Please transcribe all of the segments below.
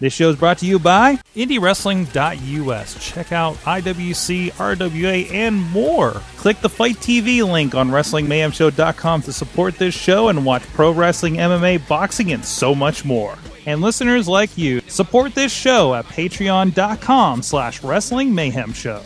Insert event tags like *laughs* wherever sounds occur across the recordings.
This show is brought to you by IndieWrestling.us. Check out IWC, RWA, and more. Click the FITE TV link on WrestlingMayhemShow.com to support this show and watch pro wrestling, MMA, boxing, and so much more. And listeners like you, support this show at patreon.com slash Wrestling Mayhem Show.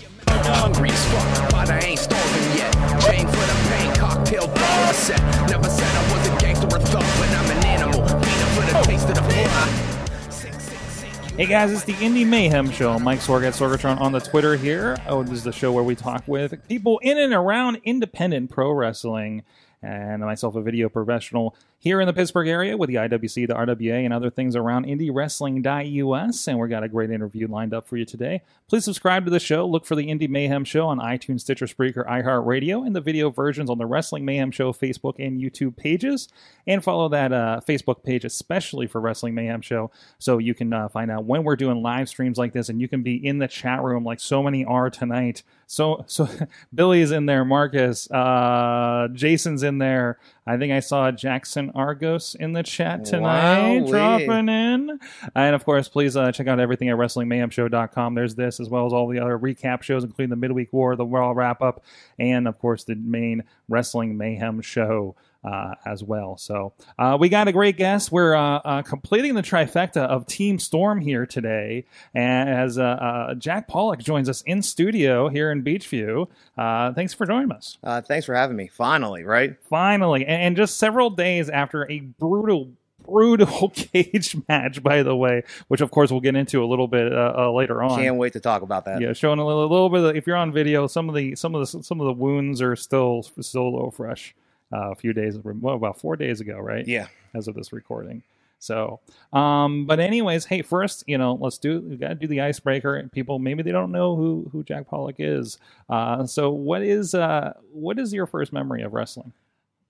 Hey guys, it's the Indy Mayhem Show. Mike Sorg at Sorgatron on the Twitter here. Oh, this is the show where we talk with people in and around independent pro wrestling and myself, a video professional here in the Pittsburgh area with the IWC, the RWA, and other things around IndieWrestling.us. And we've got a great interview lined up for you today. Please subscribe to the show. Look for the Indy Mayhem Show on iTunes, Stitcher, Spreaker, iHeartRadio, and the video versions on the Wrestling Mayhem Show Facebook and YouTube pages. And follow that uh, Facebook page, especially for Wrestling Mayhem Show, so you can uh, find out when we're doing live streams like this, and you can be in the chat room like so many are tonight. So, so *laughs* Billy's in there, Marcus, uh, Jason's in there. I think I saw Jackson Argos in the chat tonight, Wowee. dropping in. And of course, please uh, check out everything at WrestlingMayhemShow.com. There's this as well as all the other recap shows, including the Midweek War, the Raw Wrap Up, and of course the main Wrestling Mayhem show. Uh, as well. So uh, we got a great guest. We're uh, uh, completing the trifecta of Team Storm here today, as uh, uh, Jack Pollock joins us in studio here in Beechview. Uh, thanks for joining us. Uh, thanks for having me. Finally, right? Finally, and, and just several days after a brutal, brutal *laughs* cage match, by the way, which of course we'll get into a little bit uh, uh, later on. Can't wait to talk about that. yeah, showing a little, a little bit. Of, if you're on video, some of the some of the some of the wounds are still still a little fresh. Uh, a few days, well, about four days ago, right? Yeah. as of this recording. So, um, but anyways, hey, first, you know, let's do we got to do the icebreaker. People maybe they don't know who who Jack Pollock is. Uh, so what is uh what is your first memory of wrestling?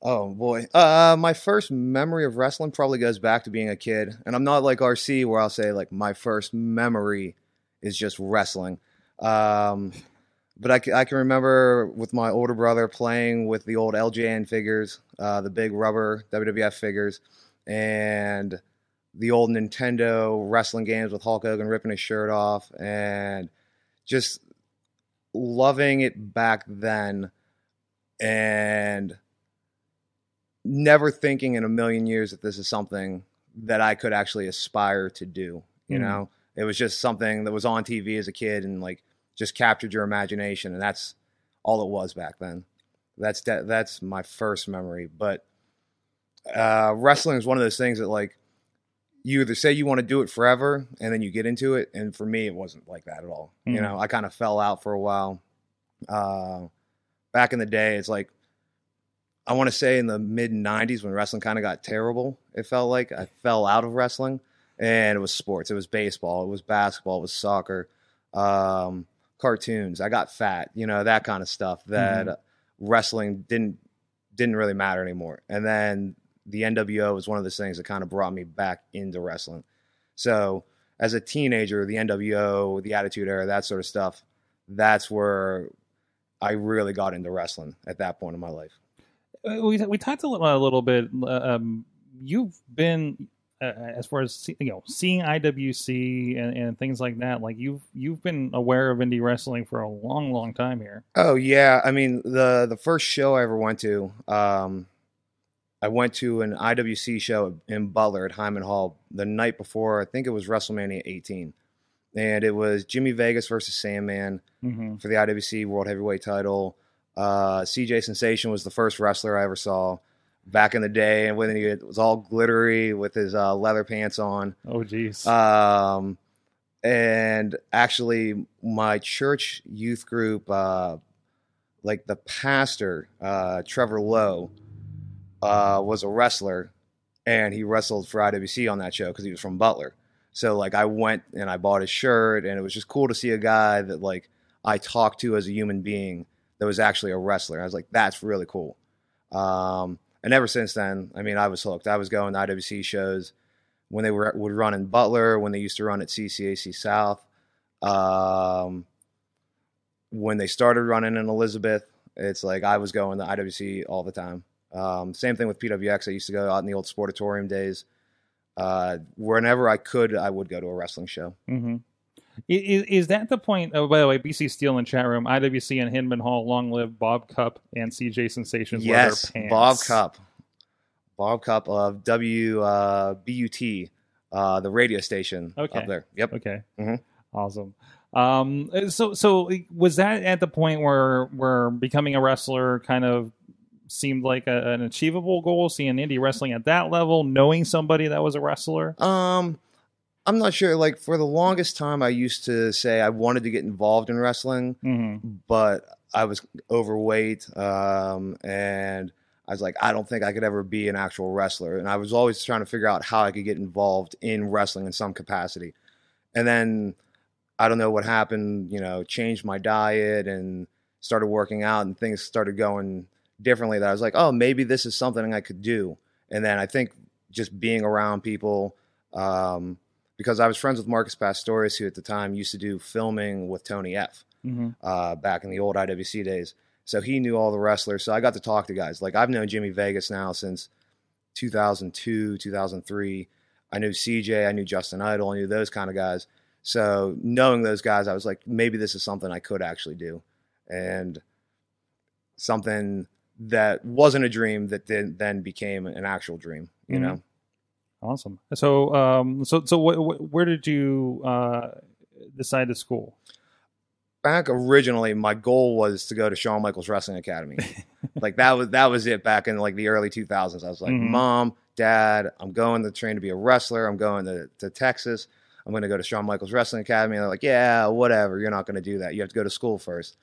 Oh boy. Uh, my first memory of wrestling probably goes back to being a kid, and I'm not like RC where I'll say like my first memory is just wrestling. Um, but I, I can remember with my older brother playing with the old LJN figures, uh, the big rubber WWF figures, and the old Nintendo wrestling games with Hulk Hogan ripping his shirt off, and just loving it back then, and never thinking in a million years that this is something that I could actually aspire to do. You Mhm. know, it was just something that was on TV as a kid and like just captured your imagination, and that's all it was back then. That's that. That's my first memory. But uh, wrestling is one of those things that like you either say you want to do it forever and then you get into it, and for me, it wasn't like that at all. Mhm. You know, I kind of fell out for a while. Uh, back in the day, it's like I want to say in the mid '90s when wrestling kind of got terrible. It felt like I fell out of wrestling, and it was sports. It was baseball. It was basketball. It was soccer, um, cartoons. I got fat. You know that kind of stuff. That wrestling didn't didn't really matter anymore. And then the NWO was one of those things that kind of brought me back into wrestling. So as a teenager, the NWO, the Attitude Era, that sort of stuff, that's where I really got into wrestling at that point in my life. Uh, We we talked a little, a little bit. Um, you've been uh, as far as see- you know, seeing IWC and, and things like that. Like you've you've been aware of indie wrestling for a long, long time here. Oh yeah, I mean the the first show I ever went to, um, I went to an IWC show in Butler at Hyman Hall the night before. I think it was WrestleMania 18, and it was Jimmy Vegas versus Sandman Mm-hmm. for the IWC World Heavyweight Title. Uh, CJ Sensation was the first wrestler I ever saw back in the day, and when he was all glittery with his uh, leather pants on. Oh, geez. Um, and actually, my church youth group, uh, like the pastor, uh, Trevor Lowe, uh, was a wrestler, and he wrestled for IWC on that show because he was from Butler. So like, I went and I bought his shirt, and it was just cool to see a guy that like I talked to as a human being that was actually a wrestler. I was like, that's really cool. Um, and ever since then, I mean, I was hooked. I was going to IWC shows when they were would run in Butler, when they used to run at CCAC South, um, when they started running in Elizabeth. It's like I was going to IWC all the time. Um, same thing with PWX. I used to go out in the old Sportatorium days. uh, whenever I could, I would go to a wrestling show. hmm Is, is that the point? Oh, by the way, BC Steel in chat room, IWC and Hinman Hall, long live Bob Cup and CJ Sensations. yes, pants. Bob Cup, Bob Cup of W uh, uh, the radio station Okay. up there. Yep. Okay. Mhm. Awesome. Um, so, so was that at the point where where becoming a wrestler kind of seemed like a, an achievable goal? Seeing indie wrestling at that level, knowing somebody that was a wrestler. Um, I'm not sure. Like for the longest time, I used to say I wanted to get involved in wrestling, hmm but I was overweight, um, and I was like, I don't think I could ever be an actual wrestler. And I was always trying to figure out how I could get involved in wrestling in some capacity. And then I don't know what happened. You know, changed my diet and started working out, and things started going differently. That I was like, oh, maybe this is something I could do. And then I think just being around people. Um, because I was friends with Marcus Pastorius, who at the time used to do filming with Tony F hmm uh, back in the old IWC days. So he knew all the wrestlers. So I got to talk to guys. Like I've known Jimmy Vegas now since 2002, 2003. I knew CJ, I knew Justin Idol, I knew those kind of guys. So knowing those guys, I was like, maybe this is something I could actually do. And something that wasn't a dream that then, then became an actual dream, you Mhm. know? Awesome. So, um, so, so, wh- wh- where did you uh, decide to school? back originally my goal was to go to Shawn Michaels Wrestling Academy. *laughs* like that was that was it back in like the early 2000s. I was like, Mhm. "Mom, Dad, I'm going to train to be a wrestler. I'm going to, to Texas. I'm going to go to Shawn Michaels Wrestling Academy." And they're like, "Yeah, whatever. You're not going to do that. You have to go to school first.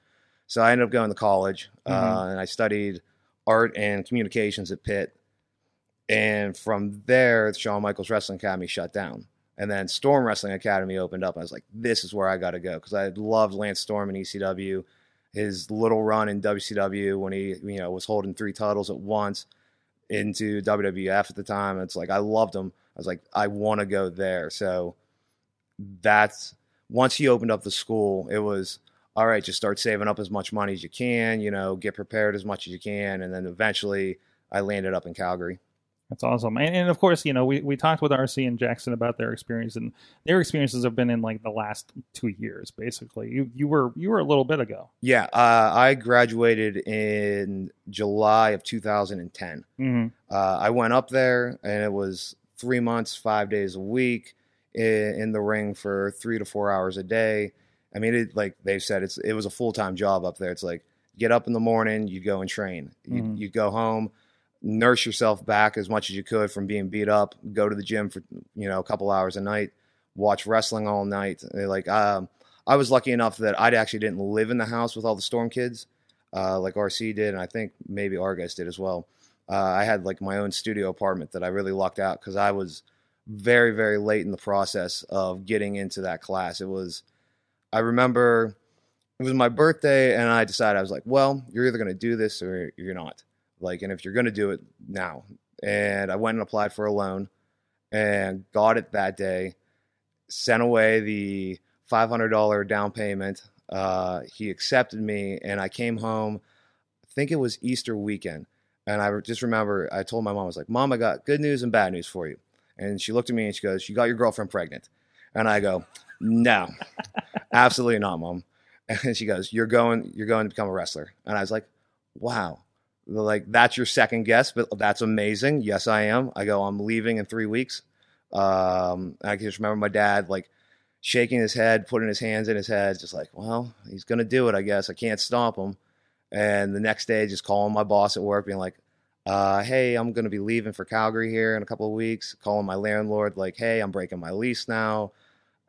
So I ended up going to college uh, Mhm. and I studied art and communications at Pitt. And from there, Shawn Michaels Wrestling Academy shut down. And then Storm Wrestling Academy opened up. I was like, this is where I got to go because I loved Lance Storm in ECW, his little run in WCW when he you know was holding three titles at once into WWF at the time. It's like I loved him. I was like, I want to go there. So that's once he opened up the school, it was all right. Just start saving up as much money as you can. You know, get prepared as much as you can, and then eventually I landed up in Calgary. That's awesome. And, and of course, you know, we, we talked with RC and Jackson about their experience, and their experiences have been in like the last two years, basically. You you were you were a little bit ago. Yeah, uh, I graduated in July of 2010. hmm Uh, I went up there, and it was three months, five days a week in, in the ring for three to four hours a day. I mean, it, like they said, it's it was a full time job up there. It's like get up in the morning, you go and train. You Mhm. you go home, nurse yourself back as much as you could from being beat up. Go to the gym for you know a couple hours a night. Watch wrestling all night. Like um, I was lucky enough that I actually didn't live in the house with all the Storm kids, uh, like RC did, and I think maybe Argos did as well. Uh, I had like my own studio apartment that I really lucked out because I was very, very late in the process of getting into that class. It was, I remember it was my birthday, and I decided I was like, well, you're either going to do this or you're not. Like, and if you're going to do it now, and I went and applied for a loan and got it that day, sent away the $500 down payment. Uh, he accepted me, and I came home. I think it was Easter weekend. And I just remember I told my mom, I was like, Mom, I got good news and bad news for you. And she looked at me and she goes, You got your girlfriend pregnant. And I go, No, absolutely not, Mom. And she goes, You're going, you're going to become a wrestler. And I was like, Wow. Like, that's your second guess, but that's amazing. Yes, I am. I go, I'm leaving in three weeks. Um, I can just remember my dad like shaking his head, putting his hands in his head, just like, well, he's gonna do it, I guess. I can't stop him. And the next day, just calling my boss at work, being like, uh, "Hey, I'm gonna be leaving for Calgary here in a couple of weeks." Calling my landlord, like, "Hey, I'm breaking my lease now,"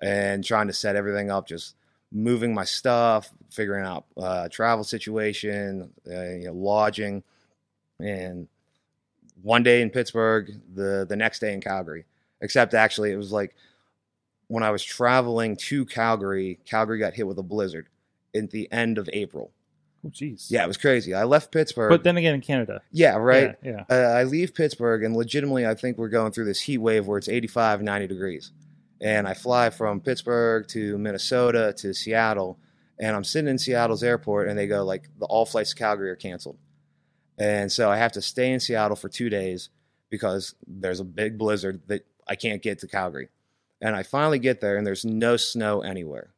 and trying to set everything up, just moving my stuff, figuring out uh, travel situation, uh, you know, lodging, and one day in Pittsburgh, the the next day in Calgary. Except actually, it was like when I was traveling to Calgary, Calgary got hit with a blizzard at the end of April. Oh, jeez. Yeah, it was crazy. I left Pittsburgh. But then again, in Canada, yeah, right. Yeah. Uh, I leave Pittsburgh, and legitimately, I think we're going through this heat wave where it's 85, 90 degrees. And I fly from Pittsburgh to Minnesota to Seattle, and I'm sitting in Seattle's airport, and they go, like, the all flights to Calgary are canceled. And so I have to stay in Seattle for two days because there's a big blizzard that I can't get to Calgary. And I finally get there, and there's no snow anywhere.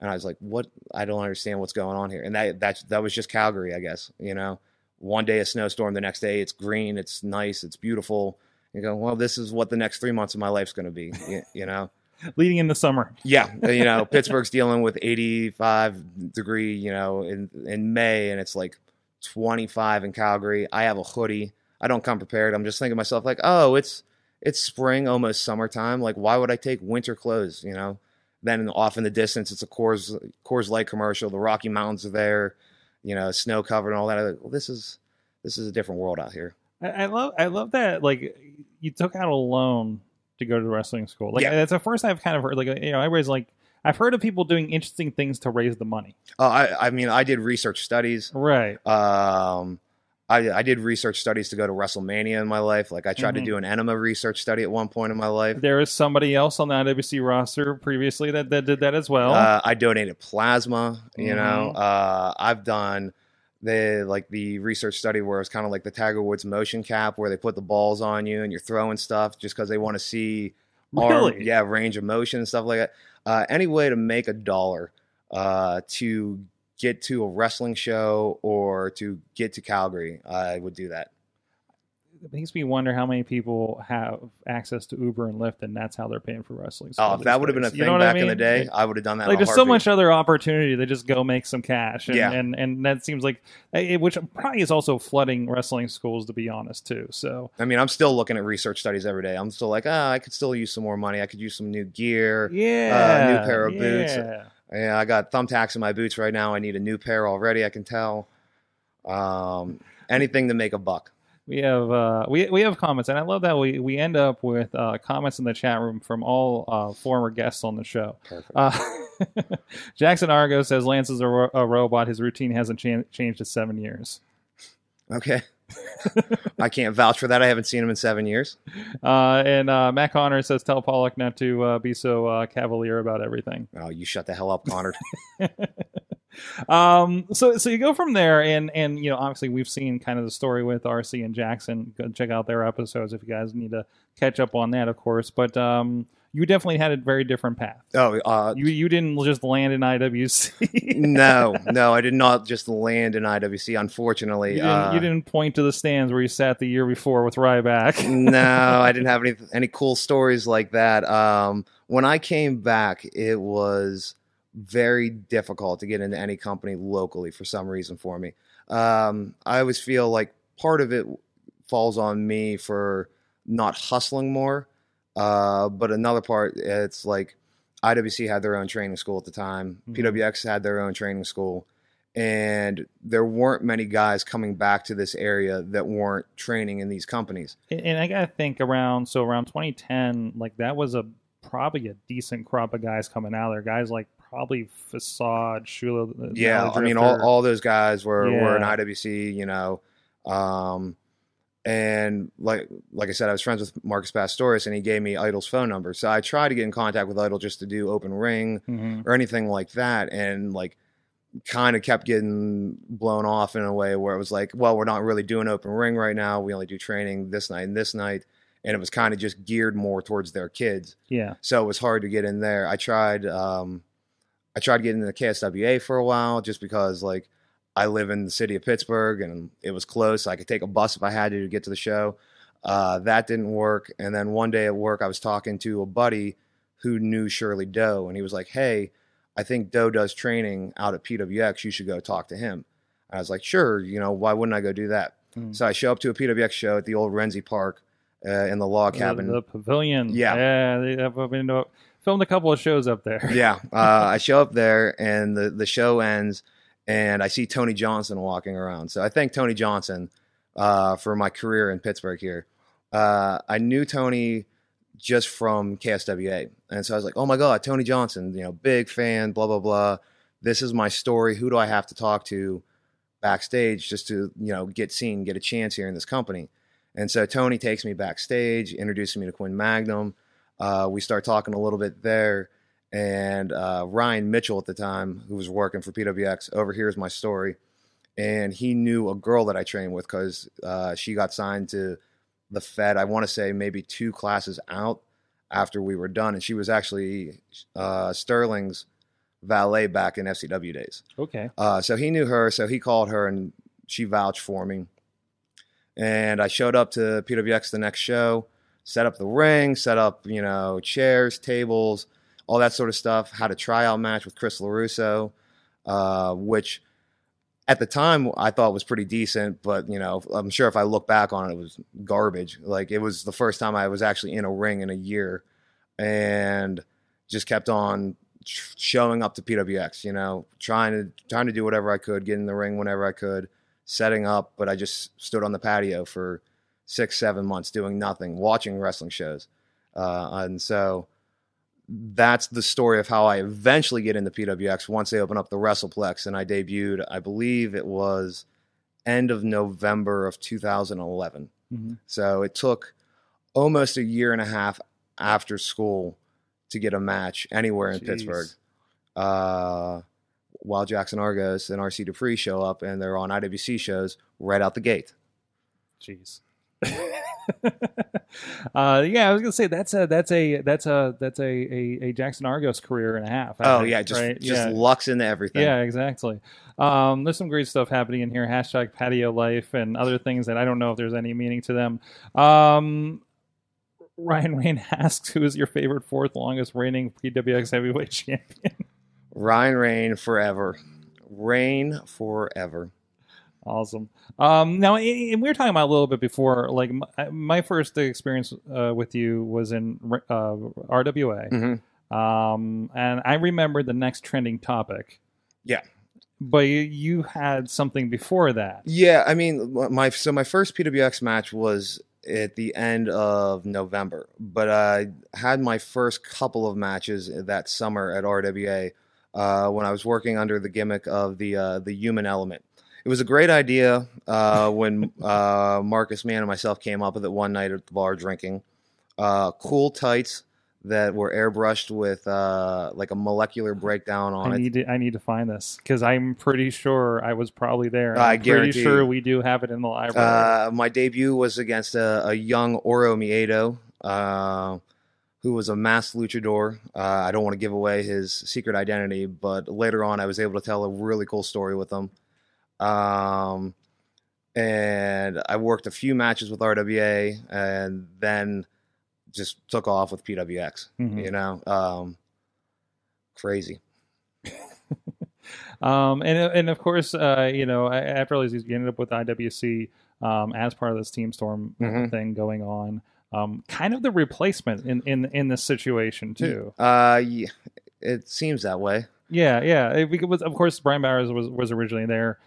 And I was like, "What? I don't understand what's going on here." And that that that was just Calgary, I guess. You know, one day a snowstorm, the next day it's green, it's nice, it's beautiful. You go, well, this is what the next three months of my life's going to be. You, you know, *laughs* Leading in the summer. yeah, uh, you know, *laughs* Pittsburgh's dealing with 85 degree, you know, in in May, and it's like 25 in Calgary. I have a hoodie. I don't come prepared. I'm just thinking to myself like, oh, it's it's spring, almost summertime. Like, why would I take winter clothes? You know. Then off in the distance, it's a Coors Coors Light commercial. The Rocky Mountains are there, you know, snow covered and all that. I'm like, well, this is this is a different world out here. I, I love I love that like you took out a loan to go to the wrestling school. Like Yeah. that's the first I've kind of heard. Like you know, everybody's like I've heard of people doing interesting things to raise the money. Uh, I I mean, I did research studies. Right. Um, I, I did research studies to go to WrestleMania in my life. Like I tried Mhm. to do an enema research study at one point in my life. There is somebody else on the IWC roster previously that, that did that as well. Uh, I donated plasma. You know, Mhm. uh, I've done the like the research study where it's kind of like the Tiger Woods motion cap, where they put the balls on you and you're throwing stuff just because they want to see arm- really? yeah, range of motion and stuff like that. Uh, any way to make a dollar uh, to get to a wrestling show or to get to Calgary, I would do that. It makes me wonder how many people have access to Uber and Lyft, and that's how they're paying for wrestling. Oh, if that would have been a thing You know back I in the mean? day, I would have done that. like there's so much other opportunity to just go make some cash and Yeah. and, and that seems like it, which probably is also flooding wrestling schools to be honest too so I mean, I'm still looking at research studies every day. I'm still like, ah, I could still use some more money. I could use some new gear. yeah new pair of boots. yeah. Yeah, I got thumbtacks in my boots right now. I need a new pair already. I can tell. Um, anything to make a buck. We have uh we, we have comments and i love that we we end up with uh comments in the chat room from all uh former guests on the show Perfect. uh *laughs* jackson argo says lance is a, ro- a robot his routine hasn't chan- changed in seven years Okay. I can't vouch for that. I haven't seen him in seven years. *laughs* uh and uh matt connor says tell pollock not to uh, be so uh cavalier about everything Oh, you shut the hell up, Connor. *laughs* um so so you go from there and and you know obviously we've seen kind of the story with rc and jackson go check out their episodes if you guys need to catch up on that of course but um you definitely had a very different path oh, uh, you you didn't just land in iwc *laughs* no, no, I did not just land in IWC. Unfortunately, you, didn't, uh, you didn't point to the stands where you sat the year before with ryback *laughs* no, I didn't have any any cool stories like that. Um, when I came back, it was very difficult to get into any company locally for some reason for me. Um, I always feel like part of it falls on me for not hustling more, uh, but another part, it's like IWC had their own training school at the time. Mhm. PWX had their own training school. And there weren't many guys coming back to this area that weren't training in these companies. and, and i gotta think around so around 2010 like that was a probably a decent crop of guys coming out there guys like probably facade shula Yeah, the I mean, all, all those guys were, were in IWC, you know. Um, and like like I said, I was friends with Marcus Pastoris, and he gave me Idol's phone number. So I tried to get in contact with Idol just to do open ring Mhm. or anything like that, and like kind of kept getting blown off in a way where it was like, well, we're not really doing open ring right now. We only do training this night and this night, and it was kind of just geared more towards their kids yeah so it was hard to get in there. I tried, um, I tried getting into the KSWA for a while just because like I live in the city of Pittsburgh and it was close. I could take a bus if I had to to get to the show. Uh, that didn't work. And then one day at work, I was talking to a buddy who knew Shirley Doe, and he was like, "Hey, I think Doe does training out at PWX. You should go talk to him." I was like, "Sure, you know, why wouldn't I go do that?" Hmm. So I show up to a PWX show at the old Renzi Park uh, in the log cabin. the, the pavilion Yeah. yeah they have been to, filmed a couple of shows up there yeah, uh, *laughs* I show up there and the the show ends, and I see Tony Johnson walking around. So I thank Tony Johnson uh, for my career in Pittsburgh here. Uh, I knew Tony just from KSWA, and so I was like, "Oh my God, Tony Johnson! You know, big fan. Blah blah blah. This is my story. Who do I have to talk to backstage just to you know get seen, get a chance here in this company?" And so Tony takes me backstage, introduces me to Quinn Magnum. Uh, we start talking a little bit there and uh, Ryan Mitchell at the time, who was working for PWX, overhears my story, and he knew a girl that I trained with because uh, she got signed to the Fed. I want to say maybe two classes out, after we were done, and she was actually uh, Sterling's valet back in FCW days. Okay. Uh, so he knew her, so he called her and she vouched for me. And I showed up to PWX the next show, set up the ring, set up, you know, chairs, tables, all that sort of stuff. Had a tryout match with Chris LaRusso, uh, which at the time I thought was pretty decent, but, you know, I'm sure if I look back on it, it was garbage. Like it was the first time I was actually in a ring in a year and just kept on showing up to PWX, you know, trying to trying to do whatever I could, get in the ring whenever I could, setting up, but I just stood on the patio for six, seven months doing nothing, watching wrestling shows. Uh, and so that's the story of how I eventually get into PWX once they open up the WrestlePlex. And I debuted, I believe it was end of November of 2011. Mhm. So it took almost a year and a half after school to get a match anywhere in Jeez. Pittsburgh. Uh, while Jackson Argos and RC Dupree show up and they're on IWC shows right out the gate. Jeez. *laughs* uh, yeah, I was gonna say that's a that's a that's a that's a a, a Jackson Argos career and a half. I Oh think, yeah, just right? just yeah. lucks into everything. Yeah, exactly. Um, there's some great stuff happening in here. Hashtag patio life and other things that I don't know if there's any meaning to them. Um, Ryan Rain *laughs* asks, "Who is your favorite fourth longest reigning PWX heavyweight *laughs* champion?" Ryan Rain forever. Rain forever. Awesome. Um, now, and we were talking about a little bit before. Like my, my first experience uh, with you was in uh, RWA, Mhm. um, and I remember the next trending topic. Yeah. but you, you had something before that. Yeah, I mean, my so my first PWX match was at the end of November, but I had my first couple of matches that summer at RWA uh, when I was working under the gimmick of the uh, the human element. It was a great idea uh, when uh, Marcus Mann and myself came up with it one night at the bar drinking. Uh, cool tights that were airbrushed with uh, like a molecular breakdown on I it. need to I need to find this because I'm pretty sure I was probably there. I I'm pretty guarantee sure we do have it in the library. Uh, my debut was against a, a young Oro Miedo, uh, who was a masked luchador. Uh, I don't want to give away his secret identity, but later on, I was able to tell a really cool story with him. Um, and I worked a few matches with RWA, and then just took off with PWX. Mhm. You know, um, crazy. *laughs* Um, and and of course, uh, you know, after all these, you ended up with IWC um, as part of this Team Storm Mhm. thing going on. Um, kind of the replacement in in in this situation too. Uh, yeah, it seems that way. Yeah, yeah. It, because of course Brian Bowers was was originally there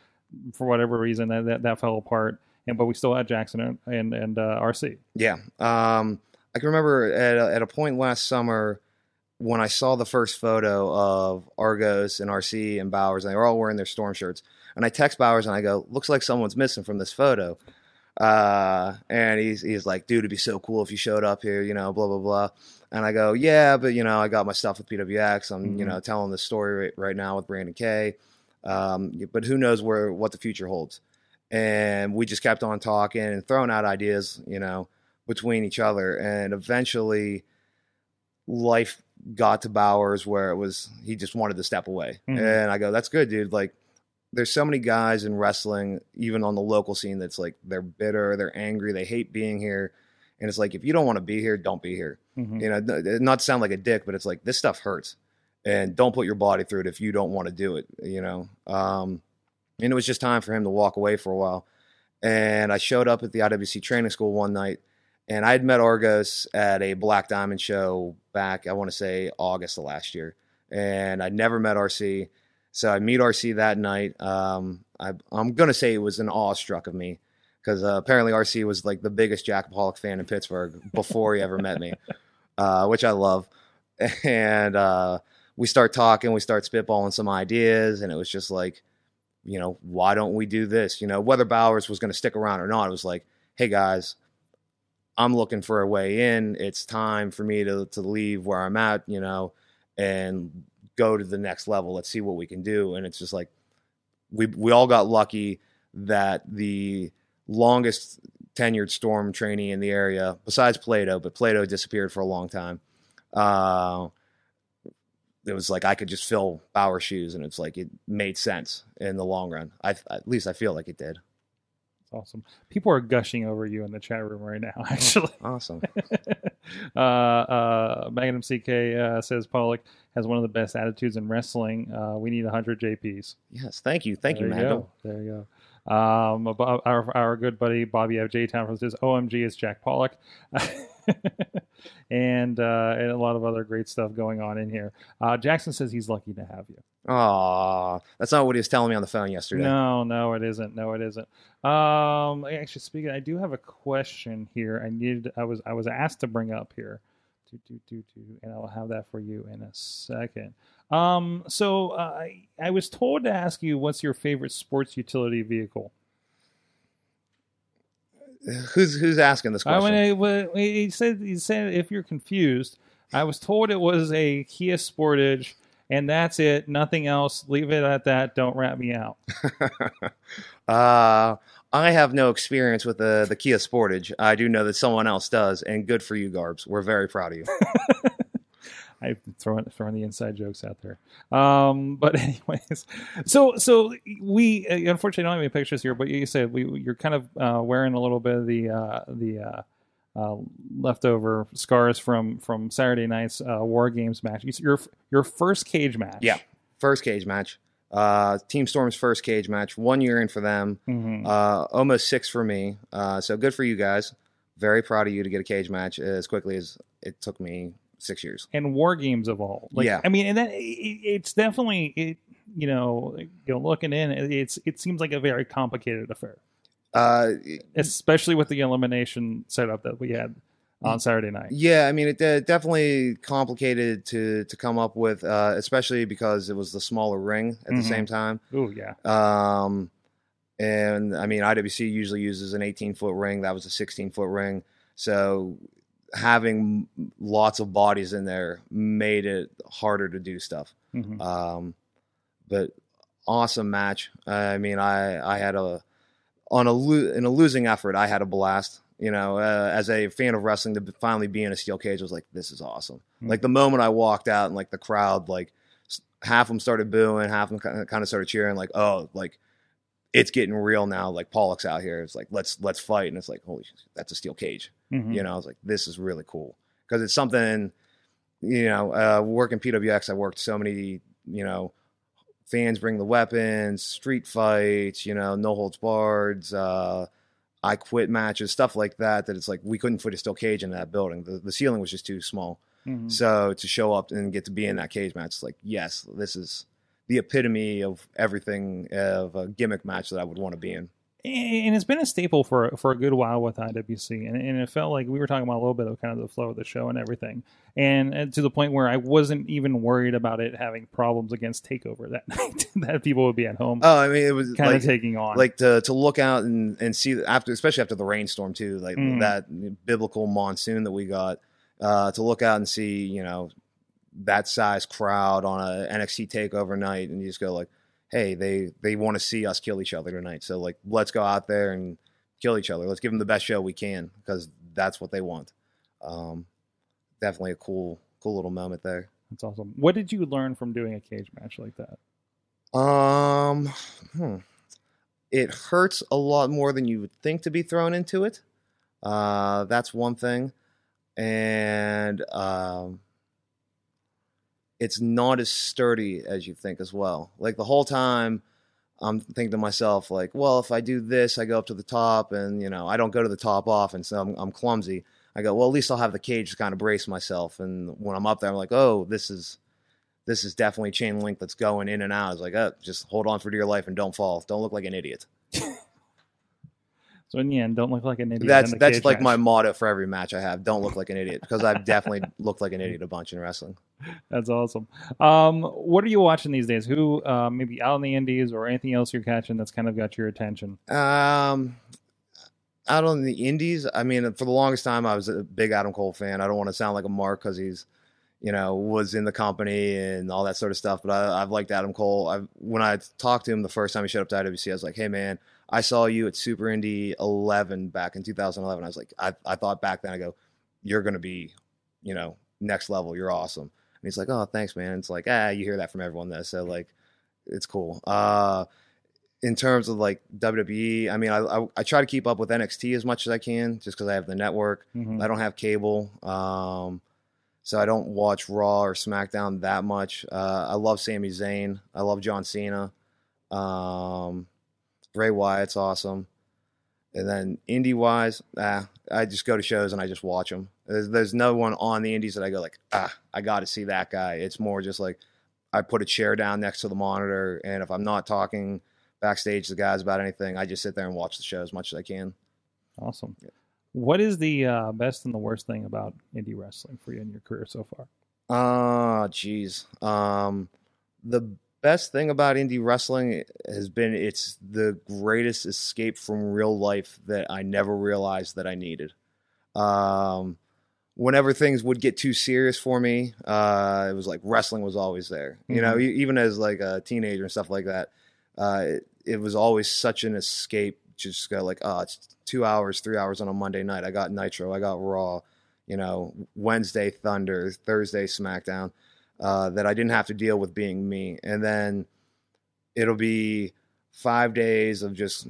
for whatever reason that that, that fell apart, and but we still had Jackson and and, and uh, RC. Yeah. Um, I can remember at a, at a point last summer when I saw the first photo of Argos and RC and Bowers, and they were all wearing their storm shirts. And I text Bowers and I go, "Looks like someone's missing from this photo." Uh, and he's he's like, "Dude, it'd be so cool if you showed up here," you know, blah blah blah. And I go, "Yeah, but you know, I got my stuff with PWX. I'm you Mhm. know telling this story right, right now with Brandon K. Um, but who knows where what the future holds?" And we just kept on talking and throwing out ideas, you know between each other and eventually life got to Bowers where it was he just wanted to step away. Mhm. And I go, That's good, dude. Like there's so many guys in wrestling, even on the local scene, that's like they're bitter, they're angry, they hate being here. And it's like if you don't want to be here, don't be here. Mhm. You know, not to sound like a dick, but it's like this stuff hurts. And don't put your body through it if you don't want to do it, you know. Um and it was just time for him to walk away for a while. And I showed up at the IWC training school one night and I had met Argos at a Black Diamond show back, I want to say August of last year. And I'd never met RC. So I meet RC that night. Um, I, I'm going to say it was an awestruck of me because uh, apparently RC was like the biggest Jack Pollock fan in Pittsburgh before he ever met me, *laughs* uh, which I love. And uh, we start talking, we start spitballing some ideas, and it was just like, you know, why don't we do this? You know, whether Bowers was going to stick around or not, it was like, hey guys, I'm looking for a way in. It's time for me to to leave where I'm at, you know, and go to the next level. Let's see what we can do. And it's just like we we all got lucky that the longest tenured storm trainee in the area, besides Plato, but Plato disappeared for a long time. Uh, it was like I could just fill Bowers shoes, and it's like it made sense in the long run. I at least I feel like it did. It's awesome. People are gushing over you in the chat room right now. *laughs* Actually, Awesome. *laughs* uh, uh, Magnum CK uh, says Pollock has one of the best attitudes in wrestling. Uh, we need 100 JPs. yes, thank you, thank you, there Mando. go. There you go. Um, our, our good buddy Bobby F. J. Town says, "OMG, it's Jack Pollock," *laughs* *laughs* and uh, and a lot of other great stuff going on in here. Uh, Jackson says he's lucky to have you. Aw, that's not what he was telling me on the phone yesterday. No, no, it isn't. No, it isn't. Um, actually, speaking, I do have a question here. I needed. I was. I was asked to bring up here. Do, do, do, do, and I'll have that for you in a second. Um, so uh, I, I was told to ask you, what's your favorite sports utility vehicle? Who's who's asking this I question? when I, when he said he said if you're confused, I was told it was a Kia Sportage, and that's it. Nothing else. Leave it at that. Don't rat me out. *laughs* uh, I have no experience with the the Kia Sportage. I do know that someone else does, and good for you, Garbs. We're very proud of you. *laughs* I'm throwing throwing the inside jokes out there. Um, *laughs* but anyways, so so we uh, unfortunately don't have any pictures here, but you said we you're kind of uh, wearing a little bit of the uh, the uh, uh, leftover scars from from Saturday night's uh, War Games match. Your your first cage match. Yeah. First cage match. Uh, Team Storm's first cage match. One year in for them. hmm Uh, almost six for me. Uh, so good for you guys. Very proud of you to get a cage match as quickly as it took me six years. and war games of all. Like, Yeah. I mean, and that it, it's definitely it. You know, you know, looking in, it- it's it seems like a very complicated affair, Uh, especially with the elimination setup that we had on Saturday night. yeah, I mean, it uh, definitely complicated to to come up with, uh, especially because it was the smaller ring at Mhm. the same time. Oh yeah, Um, and I mean, IWC usually uses an 18 foot ring. That was a 16 foot ring. So having lots of bodies in there made it harder to do stuff. Mhm. Um, but awesome match. I mean, I I had a on a lo- in a losing effort. I had a blast. You know, uh, as a fan of wrestling, to finally be in a steel cage was like, this is awesome. Mhm. Like the moment I walked out and like the crowd, like half of them started booing, half of them kind of started cheering, like, oh, like it's getting real now. Like Pollock's out here. It's like let's let's fight, and it's like holy, shit, that's a steel cage. Mhm. You know, I was like, this is really cool because it's something. You know, uh, working PWX, I worked so many. You know, fans bring the weapons, street fights. You know, no holds barred. Uh, I quit matches, stuff like that. That it's like we couldn't put a steel cage in that building. The the ceiling was just too small. Mhm. So to show up and get to be in that cage match, it's like, yes, this is the epitome of everything of a gimmick match that I would want to be in. And it's been a staple for for a good while with IWC, and, and it felt like we were talking about a little bit of kind of the flow of the show and everything, and, and to the point where I wasn't even worried about it having problems against Takeover that *laughs* night that people would be at home Oh, I mean, it was kind like, of taking on. like to to look out and and see after, especially after the rainstorm too, like Mm. that biblical monsoon that we got. Uh, to look out and see, you know, that size crowd on a NXT Takeover night, and you just go like, hey, they they want to see us kill each other tonight. So like, let's go out there and kill each other. Let's give them the best show we can because that's what they want. Um, definitely a cool cool little moment there. That's awesome. What did you learn from doing a cage match like that? Um, hmm. it hurts a lot more than you would think to be thrown into it. Uh, that's one thing, and um, it's not as sturdy as you think as well. Like the whole time, I'm thinking to myself, like, well, if I do this, I go up to the top, and you know, I don't go to the top often, so I'm, I'm clumsy. I go, well, at least I'll have the cage to kind of brace myself, and when I'm up there, I'm like, oh, this is this is definitely chain link that's going in and out. It's like, oh, just hold on for dear life and don't fall. Don't look like an idiot. *laughs* So in the end, don't look like an idiot. That's that's like match. my motto for every match I have. Don't look like an idiot because I've definitely *laughs* looked like an idiot a bunch in wrestling. That's awesome. Um, what are you watching these days? Who uh, maybe out in the indies or anything else you're catching that's kind of got your attention? Um, out on the indies, I mean, for the longest time, I was a big Adam Cole fan. I don't want to sound like a mark because he's, you know, was in the company and all that sort of stuff. But I, I've liked Adam Cole. I when I talked to him the first time he showed up to IWC, I was like, "Hey, man, I saw you at Super Indy 11 back in 2011." I was like, I, I thought back then, I go, "You're going to be, you know, next level. You're awesome. And he's like, oh, thanks, man. It's like, ah, you hear that from everyone though, so like, it's cool. Uh, in terms of like WWE, I mean, I, I I try to keep up with NXT as much as I can, just because I have the network. Mhm. I don't have cable, um, so I don't watch Raw or SmackDown that much. Uh, I love Sami Zayn. I love John Cena. Um, Bray Wyatt's awesome. And then indie wise, ah, I just go to shows and I just watch them. There's, there's no one on the indies that I go like, ah, I got to see that guy. It's more just like I put a chair down next to the monitor, and if I'm not talking backstage to the guys about anything, I just sit there and watch the show as much as I can. Awesome. What is the uh, best and the worst thing about indie wrestling for you in your career so far? Ah, jeez. Um, the best thing about indie wrestling has been it's the greatest escape from real life that I never realized that I needed. Um, whenever things would get too serious for me, uh, it was like wrestling was always there. You know, e- even as like a teenager and stuff like that, uh, it, it was always such an escape. to Just go like, oh, it's two hours, three hours on a Monday night. I got Nitro, I got Raw. You know, Wednesday Thunder, Thursday SmackDown. Uh, that I didn't have to deal with being me, and then it'll be five days of just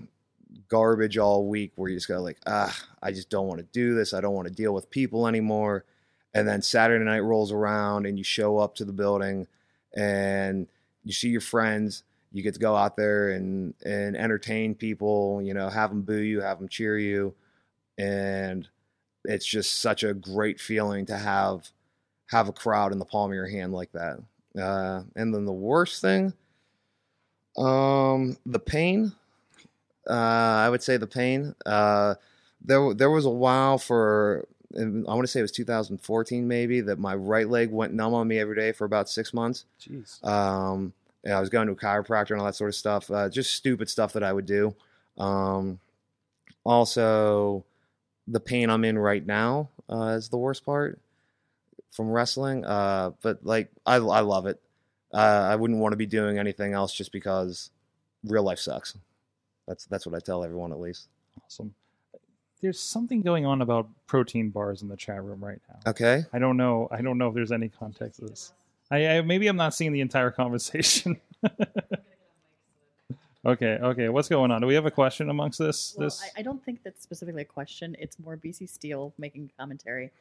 garbage all week where you just go like, ah, I just don't want to do this. I don't want to deal with people anymore. And then Saturday night rolls around and you show up to the building and you see your friends. You get to go out there and and entertain people. You know, have them boo you, have them cheer you, and it's just such a great feeling to have have a crowd in the palm of your hand like that. Uh, and then the worst thing, um, the pain. Uh, I would say the pain. Uh, there, there was a while for I want to say it was 2014 maybe that my right leg went numb on me every day for about six months. Jeez. Um, and I was going to a chiropractor and all that sort of stuff. Uh, just stupid stuff that I would do. Um, also, the pain I'm in right now uh, is the worst part from wrestling. Uh, but like, I, I love it. Uh, I wouldn't want to be doing anything else just because real life sucks. That's that's what I tell everyone at least. Awesome. There's something going on about protein bars in the chat room right now. Okay. I don't know. I don't know if there's any context to this. I, I maybe I'm not seeing the entire conversation. *laughs* okay, okay. What's going on? Do we have a question amongst this? Well, this I, I don't think that's specifically a question. It's more BC Steel making commentary.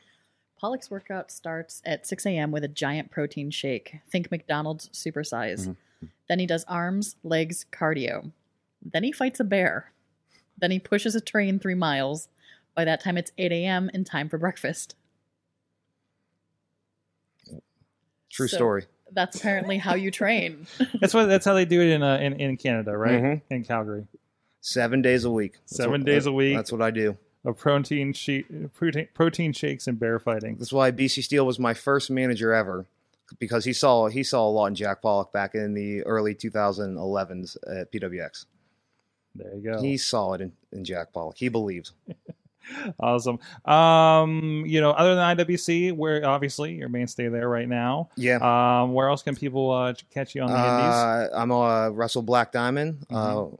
Pollock's workout starts at 6 a.m. with a giant protein shake. Think McDonald's supersize. Then he does arms, legs, cardio. Then he fights a bear. Then he pushes a train three miles. By that time, it's 8 a.m. and time for breakfast. True So- story. That's apparently how you train. *laughs* that's what that's how they do it in uh, in, in Canada, right? Mhm. In Calgary, Seven days a week. That's Seven what- days a week. That's what I do. A protein sheet, protein, protein shakes and bear fighting. That's why BC Steel was my first manager ever, because he saw he saw a lot in Jack Pollock back in the early 2011s at PWX. There you go. He saw it in, in Jack Pollock. He believed. *laughs* awesome. Um, you know, other than IWC, where obviously your mainstay there right now. Yeah. Um, where else can people uh, catch you on the indies? Uh, I'm a Russell Black Diamond. Mhm. Uh,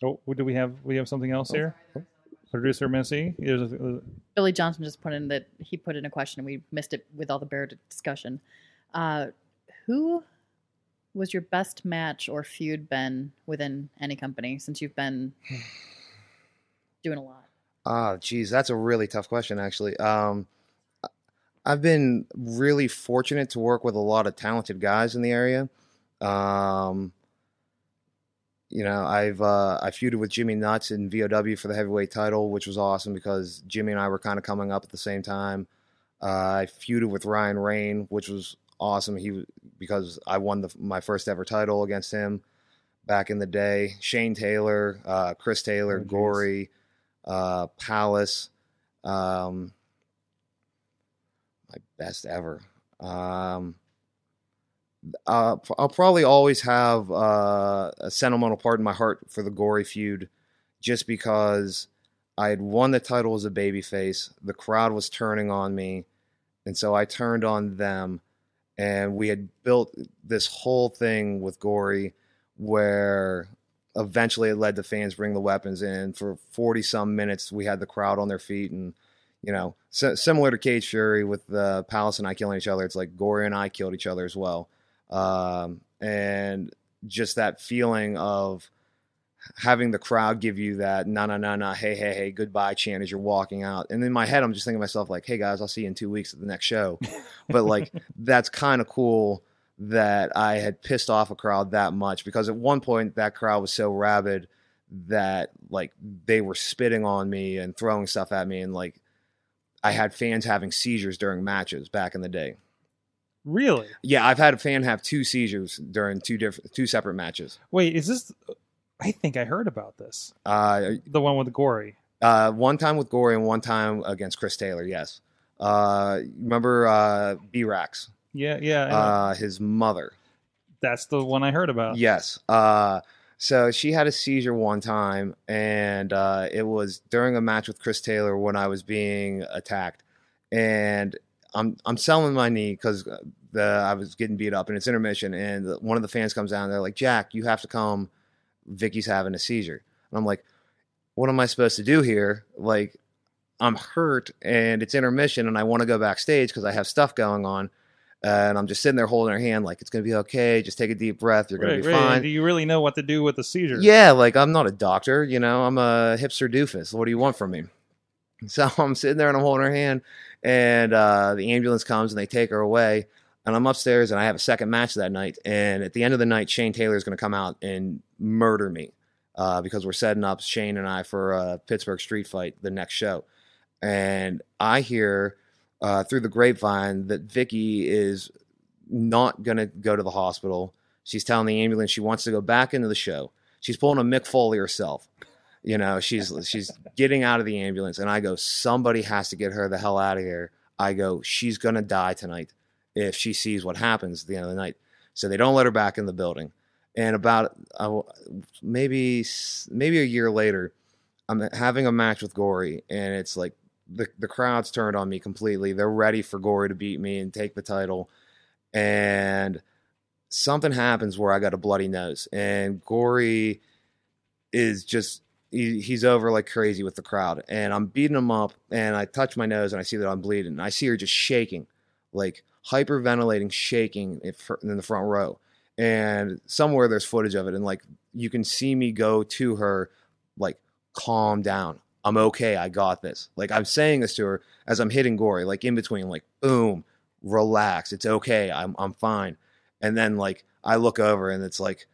Oh, do we have we have something else here? Producer Missy, there's a, Billy Johnson just put in that he put in a question and we missed it with all the bear discussion. Uh, who was your best match or feud been within any company since you've been doing a lot? Ah, geez, that's a really tough question, actually. Um, I've been really fortunate to work with a lot of talented guys in the area. Um, you know, I've uh, I feuded with Jimmy Nuts in VOW for the heavyweight title, which was awesome because Jimmy and I were kind of coming up at the same time. Uh, I feuded with Ryan Rain, which was awesome. He because I won the, my first ever title against him back in the day. Shane Taylor, uh, Chris Taylor, Oh. Gory, uh, Palace. Um, my best ever. Um, uh, I'll probably always have uh, a sentimental part in my heart for the Gory feud, just because I had won the title as a babyface. The crowd was turning on me, and so I turned on them. And we had built this whole thing with Gory, where eventually it led to fans bring the weapons in. For forty some minutes, we had the crowd on their feet, and you know, si- similar to Cage Fury with uh, Palace and I killing each other. It's like Gory and I killed each other as well, um, and just that feeling of having the crowd give you that na na na na hey hey hey goodbye chant as you're walking out. And in my head i'm just thinking to myself like hey guys i'll see you in two weeks at the next show. *laughs* But like that's kind of cool that i had pissed off a crowd that much because at one point that crowd was so rabid that like they were spitting on me and throwing stuff at me and like i had fans having seizures during matches back in the day Really? yeah i've had a fan have two seizures during two different two separate matches Wait, is this? I think I heard about this. uh The one with Gory. Uh, one time with Gory and one time against Chris Taylor. Yes. Uh, remember uh, B-Rax, Yeah, yeah. Uh, his mother. That's the one I heard about. Yes. Uh, so she had a seizure one time, and uh, it was during a match with Chris Taylor when I was being attacked, and I'm I'm selling my knee because the I was getting beat up, and it's intermission, and the, one of the fans comes down, they're like, "Jack, you have to come. Vicky's having a seizure." And I'm like, "What am I supposed to do here? Like, I'm hurt, and it's intermission, and I want to go backstage because I have stuff going on." and I'm just sitting there holding her hand, like it's gonna be okay. Just take a deep breath. You're gonna Right, be right. fine. Do you really know what to do with the seizure? Yeah, like I'm not a doctor, you know, I'm a hipster doofus. What do you want from me? *laughs* So I'm sitting there and I'm holding her hand, and uh, the ambulance comes and they take her away. And I'm upstairs and I have a second match that night. And at the end of the night, Shane Taylor is going to come out and murder me uh, because we're setting up Shane and I for a Pittsburgh street fight the next show. And I hear uh, through the grapevine that Vicky is not going to go to the hospital. She's telling the ambulance she wants to go back into the show. She's pulling a Mick Foley herself. You know, she's she's getting out of the ambulance, and I go, somebody has to get her the hell out of here. I go, she's gonna die tonight if she sees what happens at the end of the night. So they don't let her back in the building. And about uh, maybe maybe a year later, I'm having a match with Gory, and it's like the the crowd's turned on me completely. They're ready for Gory to beat me and take the title, and something happens where I got a bloody nose, and Gory is just he, he's over like crazy with the crowd, and I'm beating him up, and I touch my nose and I see that I'm bleeding, and I see her just shaking, like hyperventilating, shaking in the front row, and somewhere there's footage of it, and like you can see me go to her, like calm down. I'm okay. I got this. Like I'm saying this to her as I'm hitting Gory, like in between, like boom, relax. It's okay. I'm I'm fine. And then like I look over and it's like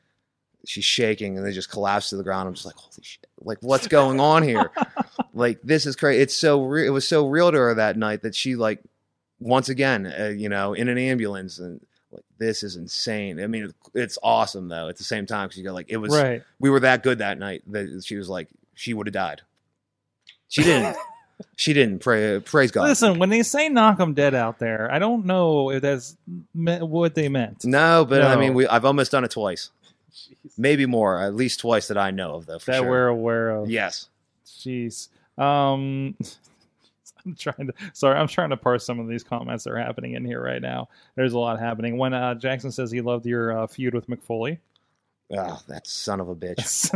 she's shaking and they just collapse to the ground. I'm just like, holy shit! Like what's going on here? *laughs* like this is crazy. It's so re- it was so real to her that night that she like once again, uh, you know, in an ambulance and like this is insane. I mean, it's awesome though. At the same time, because you go like it was Right. we were that good that night that she was like she would have died. She didn't. *laughs* she didn't. Pray, praise God. Listen, when they say knock them dead out there, I don't know if that's me- what they meant. No, but I mean, we, I've almost done it twice, maybe more, at least twice that I know of, though. For that sure. we're aware of. yes. Jeez. Um, *laughs* I'm trying to. Sorry, I'm trying to parse some of these comments that are happening in here right now. There's a lot happening. When uh, Jackson says he loved your uh, feud with Mick Foley. Oh, that *laughs* son of a bitch.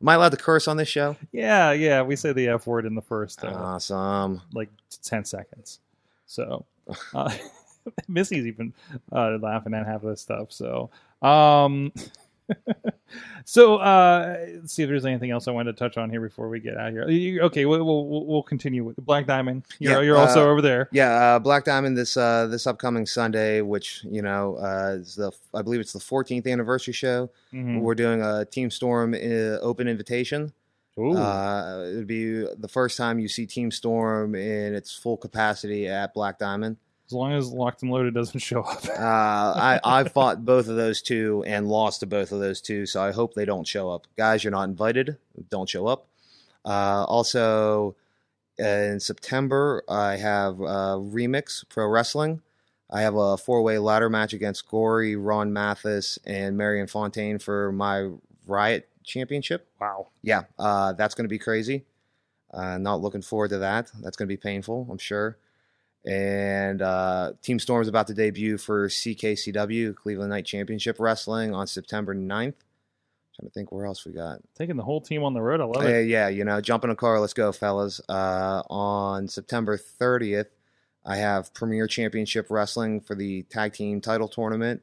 Am I allowed to curse on this show? yeah, yeah, we say the F word in the first uh, Awesome. like 10 seconds. So, *laughs* uh, Missy's even uh, laughing at half of this stuff. So, um, *laughs* so uh, let's see if there's anything else I wanted to touch on here before we get out of here. You- Okay, we'll, we'll, we'll continue with Black Diamond. You're, Yeah, you're also uh, over there. Yeah, uh, Black Diamond this uh, this upcoming Sunday, which you know uh, is the I believe it's the 14th anniversary show. Mhm. We're doing a Team Storm uh, open invitation. Ooh. Uh, it would be the first time you see Team Storm in its full capacity at Black Diamond. As long as Locked and Loaded doesn't show up. *laughs* Uh, I I fought both of those two and lost to both of those two, so I hope they don't show up. Guys, you're not invited. Don't show up. Uh, also, uh, in September, I have uh, Remix Pro Wrestling. I have a four way ladder match against Gory, Ron Mathis, and Marion Fontaine for my Riot Championship. wow. Yeah, uh, that's going to be crazy. Uh, not looking forward to that. That's going to be painful, I'm sure. And uh, Team Storm is about to debut for CKCW, Cleveland Knight Championship Wrestling, on September 9th. i trying to think where else we got. Taking the whole team on the road. I love it. yeah, you know, jump in a car, let's go, fellas. Uh, on September 30th, I have Premier Championship Wrestling for the tag team title tournament.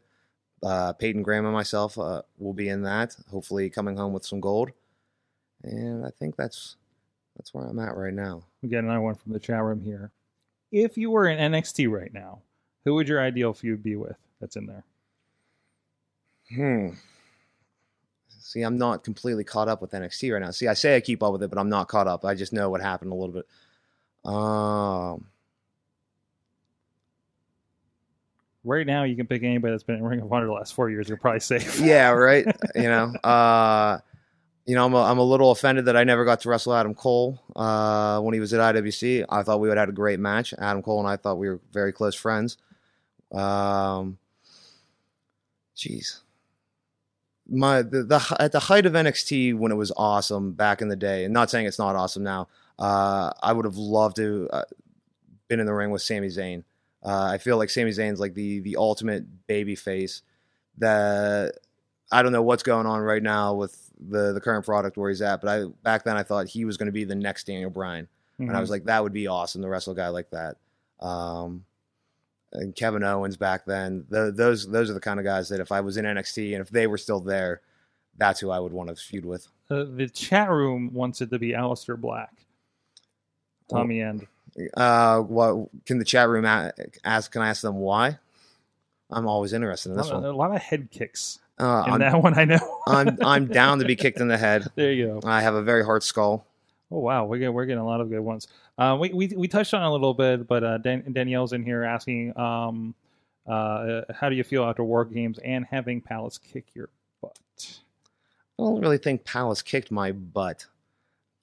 Uh, Peyton Graham and myself uh, will be in that. Hopefully, coming home with some gold. And I think that's that's where I'm at right now. We got another one from the chat room here. If you were in NXT right now, who would your ideal feud be with? That's in there. Hmm. See, I'm not completely caught up with NXT right now. See, I say I keep up with it, but I'm not caught up. I just know what happened a little bit. Um, Right now, you can pick anybody that's been in Ring of Honor the last four years. You're probably safe. yeah, right. *laughs* you know, uh, you know, I'm a, I'm a little offended that I never got to wrestle Adam Cole uh, when he was at IWC. I thought we would have had a great match. Adam Cole and I thought we were very close friends. Um, jeez, my the, the at the height of NXT when it was awesome back in the day, and not saying it's not awesome now. Uh, I would have loved to uh, been in the ring with Sami Zayn. Uh, I feel like Sami Zayn's like the the ultimate baby face that I don't know what's going on right now with the the current product where he's at, but I back then I thought he was going to be the next Daniel Bryan, and I was like that would be awesome to wrestle a guy like that. Um, and Kevin Owens back then, tho- those those are the kind of guys that if I was in NXT and if they were still there, that's who I would want to feud with. Uh, the chat room wants it to be Aleister Black. Tommy End. Uh, what can the chat room ask? Can I ask them why? I'm always interested in A this lot, one. a lot of head kicks Uh, in I'm, that one. I know. *laughs* I'm I'm down to be kicked in the head. there you go. I have a very hard skull. Oh wow, we're getting, we're getting a lot of good ones. Uh, we, we we touched on it a little bit, but uh, Dan, Danielle's in here asking, um, uh, how do you feel after war games and having Palace kick your butt? I don't really think Palace kicked my butt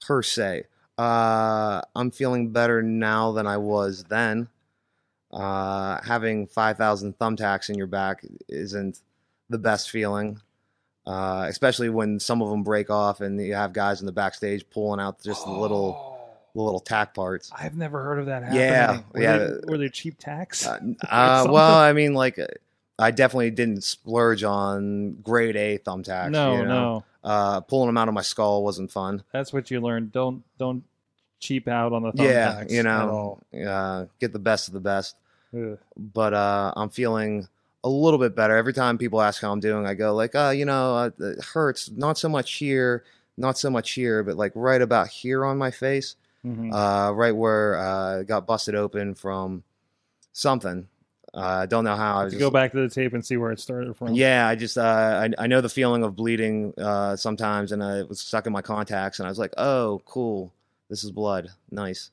per se. Uh, I'm feeling better now than I was then. Uh, having 5,000 thumbtacks in your back isn't the best feeling, uh, especially when some of them break off and you have guys in the backstage pulling out just the little the little tack parts. I've never heard of that happening. Yeah, were yeah. They, were they cheap tacks? Uh, *laughs* uh, well, I mean, like, uh, I definitely didn't splurge on grade A thumbtacks. no, you know? no, Uh, pulling them out of my skull wasn't fun. that's what you learned. Don't don't cheap out on the thumbtacks. Yeah, you know, uh, get the best of the best. Ugh. But uh, I'm feeling a little bit better. Every time people ask how I'm doing, I go like, uh, you know, uh, it hurts. Not so much here, not so much here, but like right about here on my face, Mhm. uh, right where uh, got busted open from something. Uh, I don't know how. I was just, go back to the tape and see where it started from. Yeah, I just uh, I, I know the feeling of bleeding uh, sometimes, and I was stuck in my contacts, and I was like, oh, cool, this is blood, nice.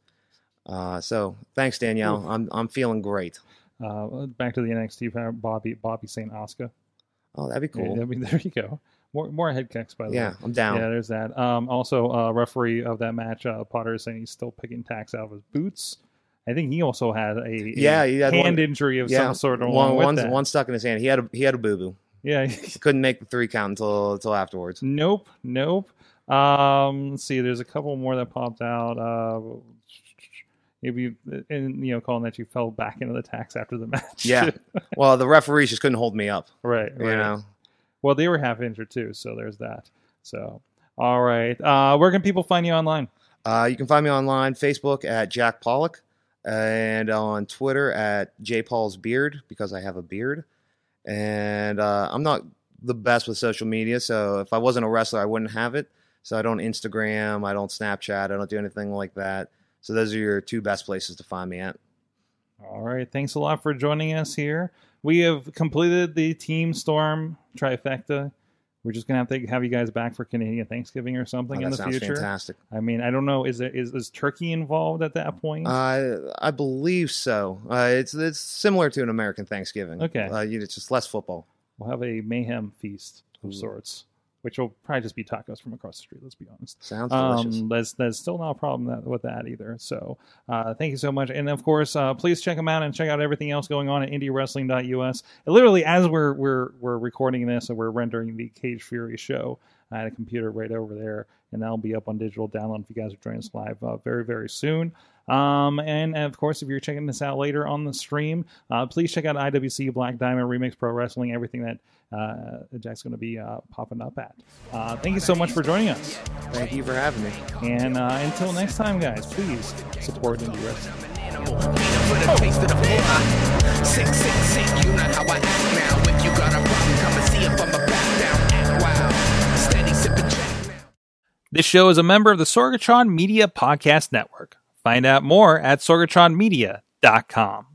Uh, so thanks, Danielle. Oof. I'm I'm feeling great. Uh, back to the NXT Bobby Bobby Saint Oscar. Oh, that'd be cool. I mean, *laughs* there you go. More more head kicks by the Yeah, way. I'm down. Yeah, there's that. Um, also, uh, referee of that match, uh, Potter is saying he's still picking tacks out of his boots. I think he also had a, a Yeah, he had hand one- injury of yeah, some sort. one along one that. one stuck in his hand. He had a he had a boo boo. Yeah. *laughs* Couldn't make the three count until until afterwards. nope. Nope. Um, let's see. There's a couple more that popped out. Uh, maybe and you know, calling that you fell back into the tacks after the *laughs* match. Yeah. Well, the referees just couldn't hold me up. right. You right. know. Well, they were half injured too, so there's that. So, all right. Uh, where can people find you online? Uh, you can find me online, Facebook at Jack Pollock, and on Twitter at J Paul's Beard because I have a beard. And uh, I'm not the best with social media, so if I wasn't a wrestler, I wouldn't have it. So I don't Instagram, I don't Snapchat, I don't do anything like that. So those are your two best places to find me at. All right. Thanks a lot for joining us here. We have completed the Team Storm trifecta. We're just gonna have to have you guys back for Canadian Thanksgiving or something Oh, in that the sounds future. fantastic. I mean, I don't know. Is is, is turkey involved at that point? Uh, I believe so. Uh, it's it's similar to an American Thanksgiving. Okay. uh, you- it's just less football. we'll have a mayhem feast of Ooh. sorts, which will probably just be tacos from across the street. Let's be honest. Sounds delicious. Um, that's that's still not a problem that, with that either. So uh, thank you so much, and of course, uh, please check them out and check out everything else going on at IndieWrestling.us. And literally, as we're we're we're recording this and we're rendering the Cage Fury show, I had a computer right over there, and that'll be up on digital download if you guys are joining us live uh, very, very soon. Um, and of course, if you're checking this out later on the stream, uh, please check out IWC Black Diamond Remix Pro Wrestling, everything that Jack's going to be uh, popping up at. Uh, thank you so much for joining us. Thank you for having me. And uh, until next time, guys, please support indie wrestling. animal. Peanut for the taste of. Sick, sick, sick. You know how I act now. If you got a problem, come and see if I'm a back down. Act wild. Steady sipping Jack now. This show is a member of the Sorgatron Media Podcast Network. Find out more at sorgatronmedia.com.